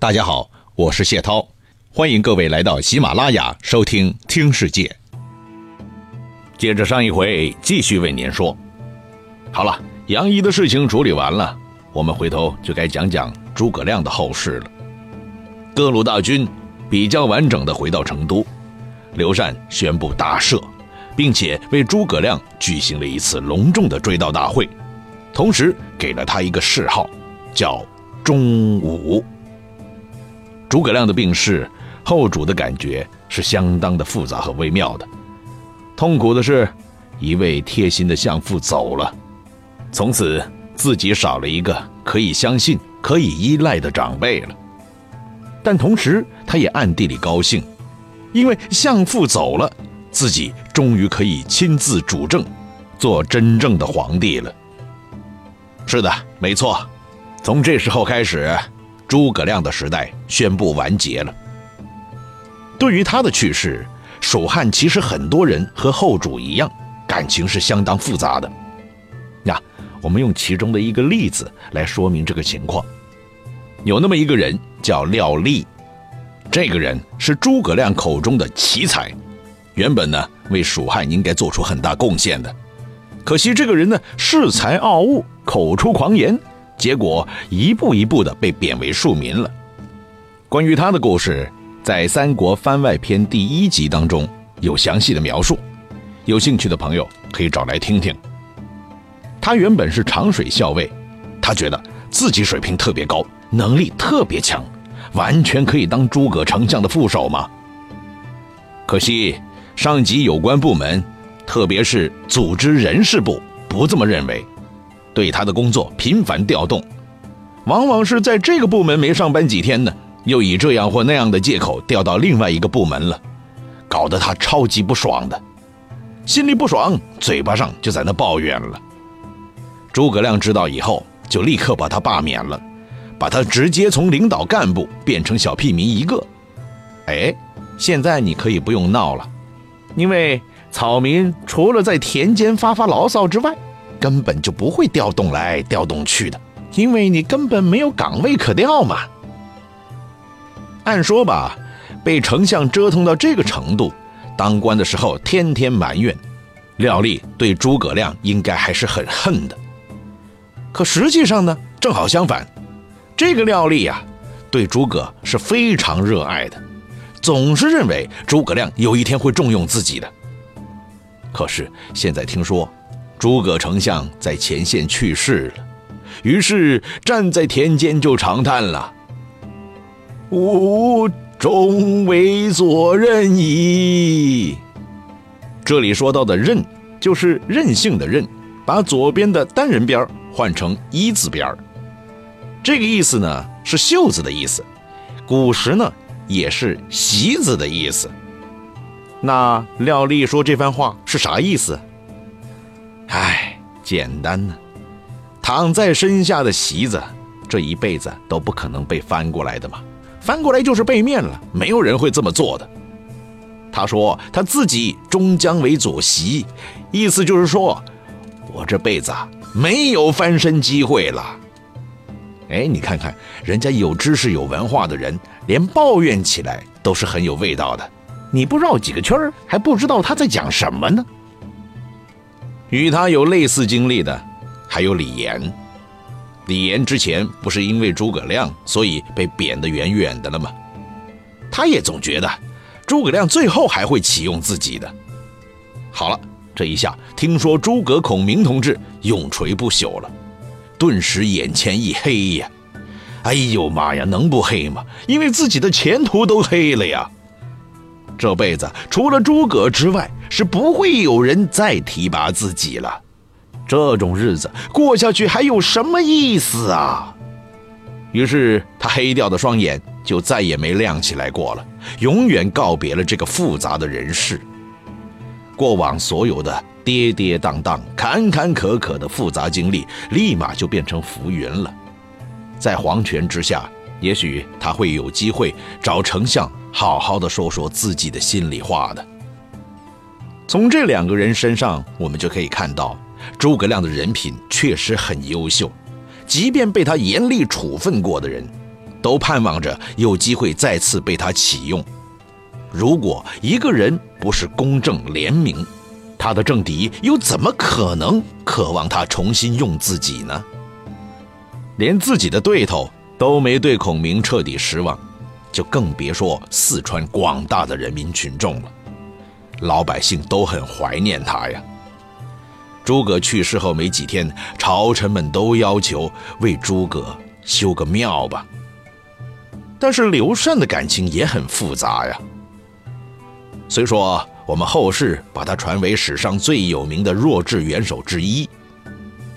大家好，我是谢涛，欢迎各位来到喜马拉雅收听《听世界》。接着上一回，继续为您说。好了，杨仪的事情处理完了，我们回头就该讲讲诸葛亮的后事了。各路大军比较完整的回到成都，刘禅宣布大赦，并且为诸葛亮举行了一次隆重的追悼大会，同时给了他一个谥号，叫忠武。诸葛亮的病逝，后主的感觉是相当的复杂和微妙的。痛苦的是，一位贴心的相父走了，从此自己少了一个可以相信、可以依赖的长辈了。但同时，他也暗地里高兴，因为相父走了，自己终于可以亲自主政，做真正的皇帝了。是的，没错，从这时候开始。诸葛亮的时代宣布完结了。对于他的去世，蜀汉其实很多人和后主一样，感情是相当复杂的。呀，我们用其中的一个例子来说明这个情况。有那么一个人叫廖立，这个人是诸葛亮口中的奇才，原本呢为蜀汉应该做出很大贡献的，可惜这个人呢恃才傲物，口出狂言。结果一步一步的被贬为庶民了。关于他的故事，在《三国番外篇》第一集当中有详细的描述，有兴趣的朋友可以找来听听。他原本是长水校尉，他觉得自己水平特别高，能力特别强，完全可以当诸葛丞相的副手嘛。可惜上级有关部门，特别是组织人事部，不这么认为。对他的工作频繁调动，往往是在这个部门没上班几天呢，又以这样或那样的借口调到另外一个部门了，搞得他超级不爽的，心里不爽，嘴巴上就在那抱怨了。诸葛亮知道以后，就立刻把他罢免了，把他直接从领导干部变成小屁民一个。哎，现在你可以不用闹了，因为草民除了在田间发发牢骚之外。根本就不会调动来调动去的，因为你根本没有岗位可调嘛。按说吧，被丞相折腾到这个程度，当官的时候天天埋怨，廖立对诸葛亮应该还是很恨的。可实际上呢，正好相反，这个廖立呀，对诸葛是非常热爱的，总是认为诸葛亮有一天会重用自己的。可是现在听说。诸葛丞相在前线去世了，于是站在田间就长叹了：“吾终为左任矣。”这里说到的“任”就是任性的“任”，把左边的单人边换成一字边这个意思呢是袖子的意思，古时呢也是席子的意思。那廖立说这番话是啥意思？唉，简单呢，躺在身下的席子，这一辈子都不可能被翻过来的嘛，翻过来就是背面了，没有人会这么做的。他说他自己终将为左席，意思就是说，我这辈子没有翻身机会了。哎，你看看人家有知识、有文化的人，连抱怨起来都是很有味道的。你不绕几个圈儿，还不知道他在讲什么呢。与他有类似经历的，还有李严。李严之前不是因为诸葛亮，所以被贬得远远的了吗？他也总觉得诸葛亮最后还会启用自己的。好了，这一下听说诸葛孔明同志永垂不朽了，顿时眼前一黑呀！哎呦妈呀，能不黑吗？因为自己的前途都黑了呀！这辈子除了诸葛之外，是不会有人再提拔自己了。这种日子过下去还有什么意思啊？于是他黑掉的双眼就再也没亮起来过了，永远告别了这个复杂的人世。过往所有的跌跌宕宕、坎坎坷坷的复杂经历，立马就变成浮云了。在黄泉之下，也许他会有机会找丞相。好好的说说自己的心里话的。从这两个人身上，我们就可以看到，诸葛亮的人品确实很优秀。即便被他严厉处分过的人，都盼望着有机会再次被他启用。如果一个人不是公正廉明，他的政敌又怎么可能渴望他重新用自己呢？连自己的对头都没对孔明彻底失望，就更别说四川广大的人民群众了。老百姓都很怀念他呀。诸葛去世后没几天，朝臣们都要求为诸葛修个庙吧。但是刘禅的感情也很复杂呀。虽说我们后世把他传为史上最有名的弱智元首之一，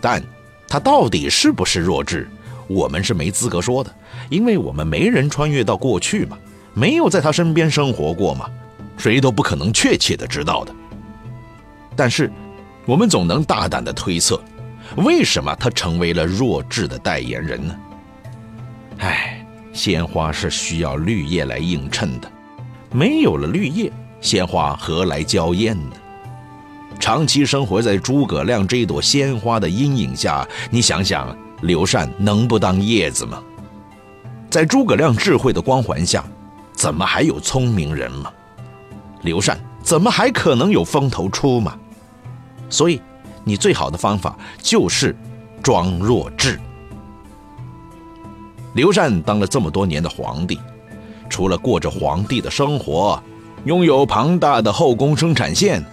但他到底是不是弱智，我们是没资格说的，因为我们没人穿越到过去嘛，没有在他身边生活过嘛，谁都不可能确切的知道的。但是，我们总能大胆的推测，为什么他成为了弱智的代言人呢？唉，鲜花是需要绿叶来映衬的，没有了绿叶。鲜花何来娇艳呢？长期生活在诸葛亮这朵鲜花的阴影下，你想想，刘禅能不当叶子吗？在诸葛亮智慧的光环下，怎么还有聪明人吗？刘禅怎么还可能有风头出吗？所以，你最好的方法就是装弱智。刘禅当了这么多年的皇帝，除了过着皇帝的生活。拥有庞大的后宫生产线，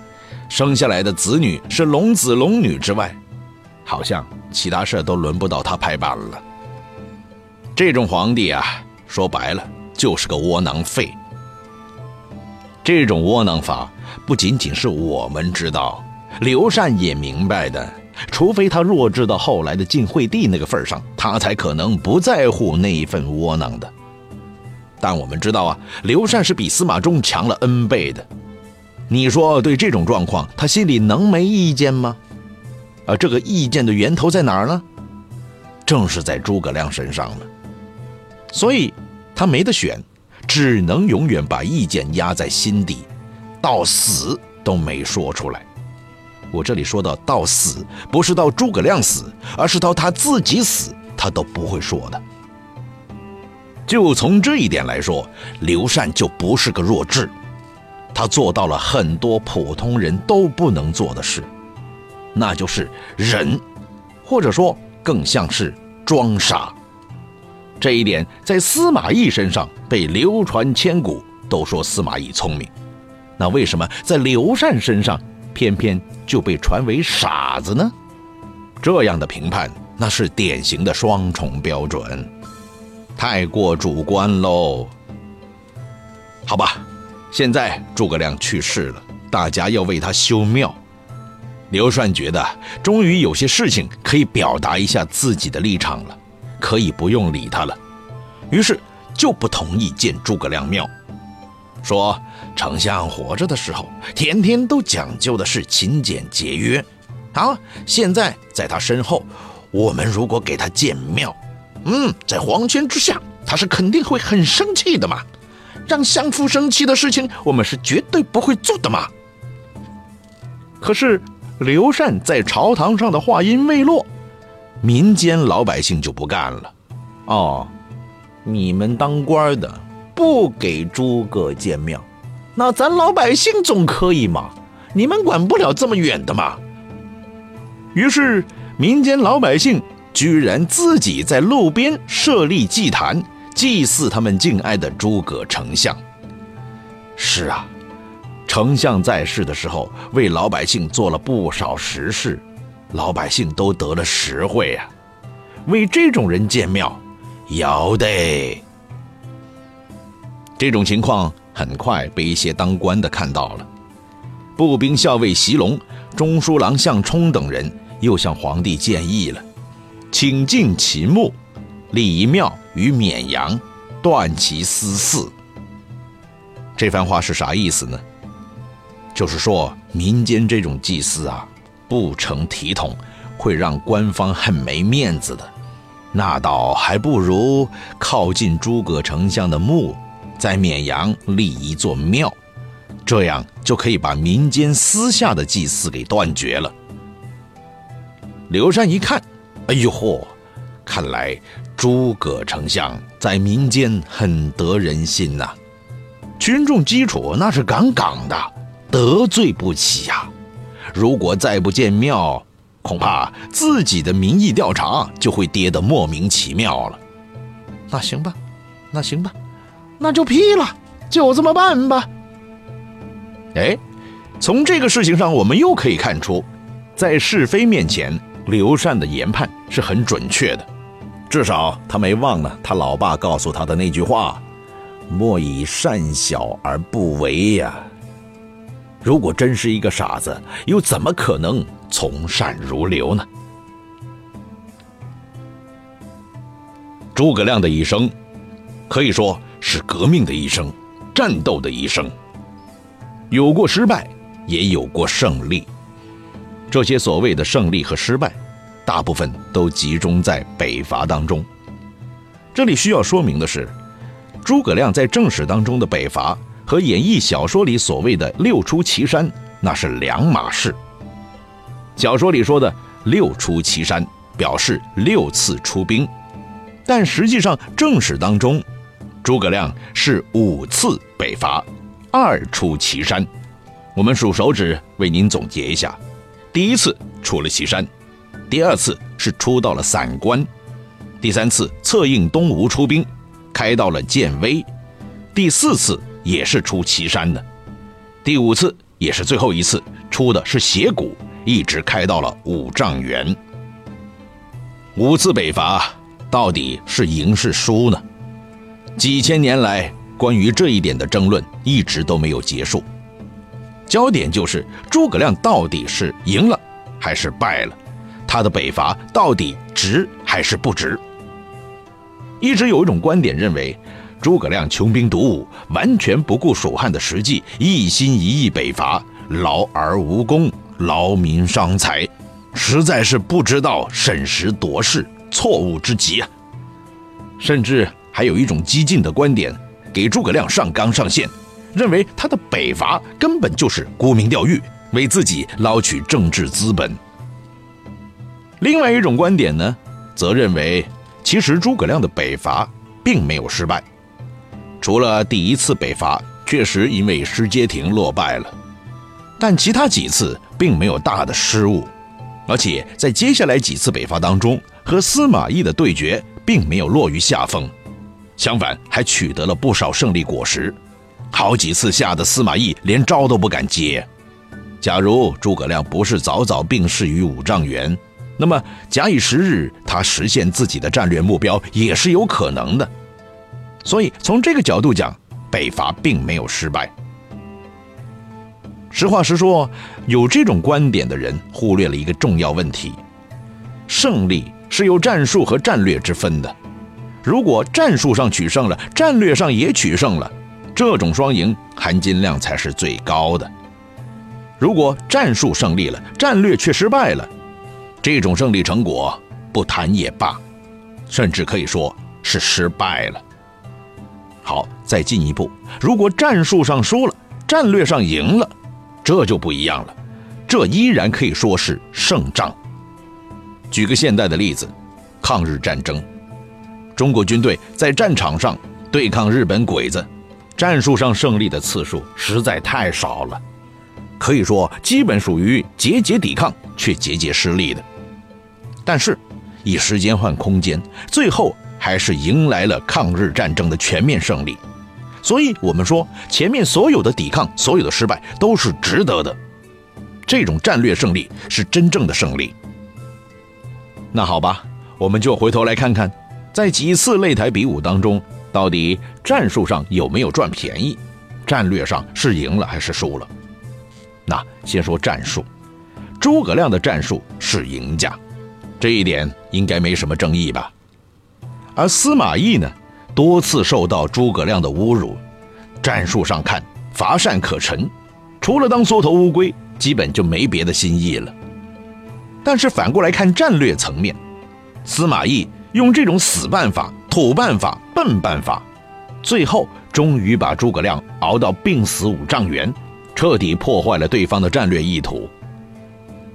生下来的子女是龙子龙女之外，好像其他事都轮不到他拍板了。这种皇帝啊，说白了就是个窝囊废。这种窝囊法不仅仅是我们知道，刘禅也明白的。除非他弱智到后来的晋惠帝那个份上，他才可能不在乎那一份窝囊的。但我们知道啊，刘禅是比司马衷强了 N 倍的。你说对这种状况，他心里能没意见吗？而这个意见的源头在哪儿呢？正是在诸葛亮身上呢。所以，他没得选，只能永远把意见压在心底，到死都没说出来。我这里说的到死，不是到诸葛亮死，而是到他自己死，他都不会说的。就从这一点来说，刘禅就不是个弱智，他做到了很多普通人都不能做的事，那就是忍，或者说更像是装傻。这一点在司马懿身上被流传千古，都说司马懿聪明，那为什么在刘禅身上偏偏就被传为傻子呢？这样的评判，那是典型的双重标准。太过主观喽，好吧，现在诸葛亮去世了，大家要为他修庙。刘禅觉得终于有些事情可以表达一下自己的立场了，可以不用理他了，于是就不同意建诸葛亮庙，说丞相活着的时候天天都讲究的是勤俭节约，好，现在在他身后，我们如果给他建庙。嗯，在皇权之下，他是肯定会很生气的嘛。让相父生气的事情，我们是绝对不会做的嘛。可是刘禅在朝堂上的话音未落，民间老百姓就不干了。哦，你们当官的不给诸葛建庙，那咱老百姓总可以嘛？你们管不了这么远的嘛。于是民间老百姓。居然自己在路边设立祭坛，祭祀他们敬爱的诸葛丞相。是啊，丞相在世的时候，为老百姓做了不少实事，老百姓都得了实惠啊。为这种人建庙，要得。这种情况很快被一些当官的看到了，步兵校尉席龙、中书郎向冲等人又向皇帝建议了。请进其墓，立一庙于绵阳，断其私祀。这番话是啥意思呢？就是说民间这种祭祀啊，不成体统，会让官方很没面子的。那倒还不如靠近诸葛丞相的墓，在绵阳立一座庙，这样就可以把民间私下的祭祀给断绝了。刘禅一看。哎呦嚯！看来诸葛丞相在民间很得人心呐，群众基础那是杠杠的，得罪不起呀。如果再不见庙，恐怕自己的民意调查就会跌得莫名其妙了。那行吧，那行吧，那就批了，就这么办吧。哎，从这个事情上，我们又可以看出，在是非面前，刘禅的研判是很准确的。至少他没忘了他老爸告诉他的那句话：“莫以善小而不为呀。”如果真是一个傻子，又怎么可能从善如流呢？诸葛亮的一生，可以说是革命的一生，战斗的一生，有过失败，也有过胜利。这些所谓的胜利和失败。大部分都集中在北伐当中。这里需要说明的是，诸葛亮在正史当中的北伐和演义小说里所谓的六出祁山那是两码事。小说里说的六出祁山表示六次出兵，但实际上正史当中，诸葛亮是五次北伐，二出祁山。我们数手指为您总结一下：第一次出了祁山。第二次是出到了散关，第三次策应东吴出兵，开到了建威，第四次也是出岐山的，第五次也是最后一次出的是斜谷，一直开到了五丈原。五次北伐到底是赢是输呢？几千年来关于这一点的争论一直都没有结束，焦点就是诸葛亮到底是赢了还是败了。他的北伐到底值还是不值？一直有一种观点认为，诸葛亮穷兵黩武，完全不顾蜀汉的实际，一心一意北伐，劳而无功，劳民伤财，实在是不知道审时度势，错误之极啊！甚至还有一种激进的观点，给诸葛亮上纲上线，认为他的北伐根本就是沽名钓誉，为自己捞取政治资本。另外一种观点呢，则认为，其实诸葛亮的北伐并没有失败，除了第一次北伐确实因为失街亭落败了，但其他几次并没有大的失误，而且在接下来几次北伐当中，和司马懿的对决并没有落于下风，相反还取得了不少胜利果实，好几次吓得司马懿连招都不敢接。假如诸葛亮不是早早病逝于五丈原，那么，假以时日，他实现自己的战略目标也是有可能的。所以，从这个角度讲，北伐并没有失败。实话实说，有这种观点的人忽略了一个重要问题：胜利是有战术和战略之分的。如果战术上取胜了，战略上也取胜了，这种双赢含金量才是最高的。如果战术胜利了，战略却失败了，这种胜利成果不谈也罢，甚至可以说是失败了。好，再进一步，如果战术上输了，战略上赢了，这就不一样了，这依然可以说是胜仗。举个现代的例子，抗日战争，中国军队在战场上对抗日本鬼子，战术上胜利的次数实在太少了，可以说基本属于节节抵抗却节节失利的。但是，以时间换空间，最后还是迎来了抗日战争的全面胜利。所以，我们说前面所有的抵抗、所有的失败都是值得的。这种战略胜利是真正的胜利。那好吧，我们就回头来看看，在几次擂台比武当中，到底战术上有没有赚便宜，战略上是赢了还是输了？那先说战术，诸葛亮的战术是赢家。这一点应该没什么争议吧？而司马懿呢，多次受到诸葛亮的侮辱，战术上看乏善可陈，除了当缩头乌龟，基本就没别的心意了。但是反过来看战略层面，司马懿用这种死办法、土办法、笨办法，最后终于把诸葛亮熬到病死五丈原，彻底破坏了对方的战略意图。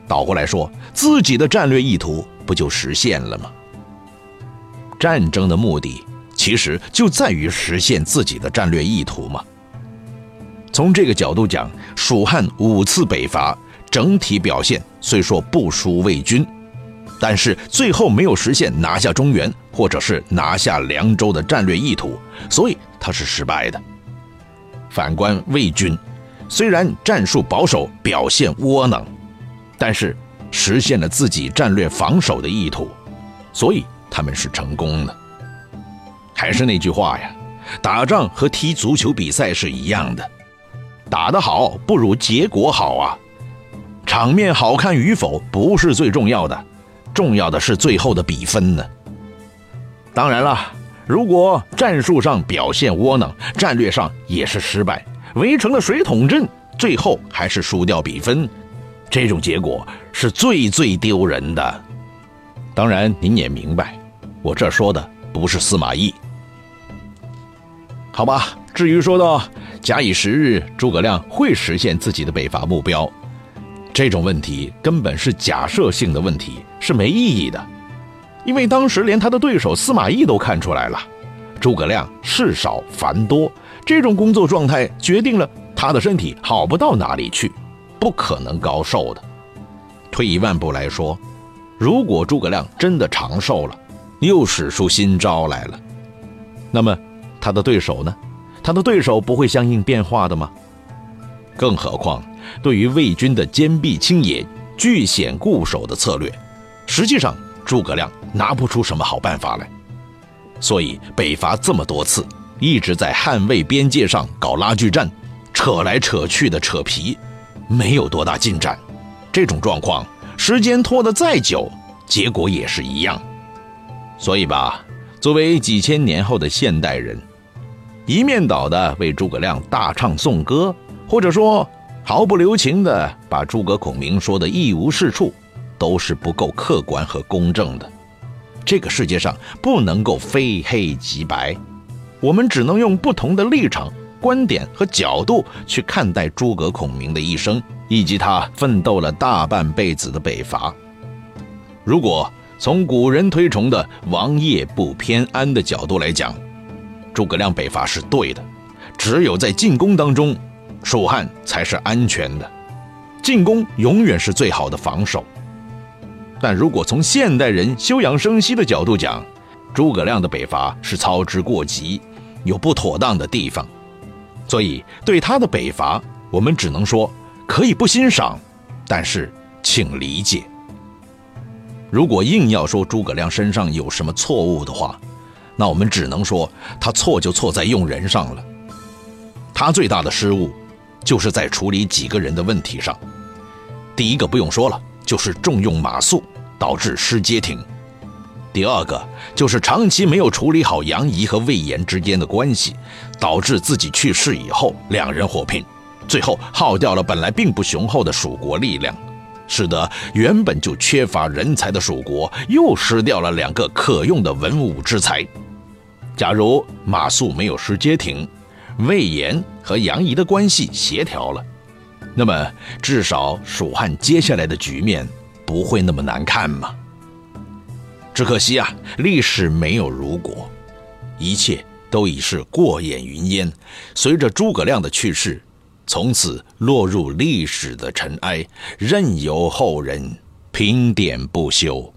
倒过来说，自己的战略意图不就实现了吗？战争的目的其实就在于实现自己的战略意图嘛。从这个角度讲，蜀汉五次北伐整体表现虽说不输魏军，但是最后没有实现拿下中原或者是拿下凉州的战略意图，所以他是失败的。反观魏军，虽然战术保守，表现窝囊，但是实现了自己战略防守的意图，所以他们是成功的。还是那句话呀，打仗和踢足球比赛是一样的。打得好不如结果好啊！场面好看与否不是最重要的，重要的是最后的比分呢。当然了，如果战术上表现窝囊，战略上也是失败，围成了水桶阵，最后还是输掉比分，这种结果是最最丢人的。当然，您也明白，我这说的不是司马懿。好吧，至于说到。假以时日，诸葛亮会实现自己的北伐目标，这种问题根本是假设性的问题，是没意义的。因为当时连他的对手司马懿都看出来了，诸葛亮事少烦多，这种工作状态决定了他的身体好不到哪里去，不可能高寿的。退一万步来说，如果诸葛亮真的长寿了，又使出新招来了，那么他的对手呢？他的对手不会相应变化的吗？更何况，对于魏军的坚壁清野、据险固守的策略，实际上诸葛亮拿不出什么好办法来。所以北伐这么多次，一直在汉魏边界上搞拉锯战，扯来扯去的扯皮，没有多大进展。这种状况，时间拖得再久，结果也是一样。所以吧，作为几千年后的现代人。一面倒的为诸葛亮大唱颂歌，或者说毫不留情的把诸葛孔明说的一无是处，都是不够客观和公正的。这个世界上不能够非黑即白，我们只能用不同的立场、观点和角度去看待诸葛孔明的一生，以及他奋斗了大半辈子的北伐。如果从古人推崇的“王业不偏安”的角度来讲，诸葛亮北伐是对的，只有在进攻当中，蜀汉才是安全的。进攻永远是最好的防守。但如果从现代人休养生息的角度讲，诸葛亮的北伐是操之过急，有不妥当的地方。所以对他的北伐，我们只能说可以不欣赏，但是请理解。如果硬要说诸葛亮身上有什么错误的话，那我们只能说，他错就错在用人上了。他最大的失误，就是在处理几个人的问题上。第一个不用说了，就是重用马谡，导致失街亭。第二个就是长期没有处理好杨仪和魏延之间的关系，导致自己去世以后两人火拼，最后耗掉了本来并不雄厚的蜀国力量，使得原本就缺乏人才的蜀国又失掉了两个可用的文武之才。假如马谡没有失街亭，魏延和杨仪的关系协调了，那么至少蜀汉接下来的局面不会那么难看嘛。只可惜啊，历史没有如果，一切都已是过眼云烟。随着诸葛亮的去世，从此落入历史的尘埃，任由后人评点不休。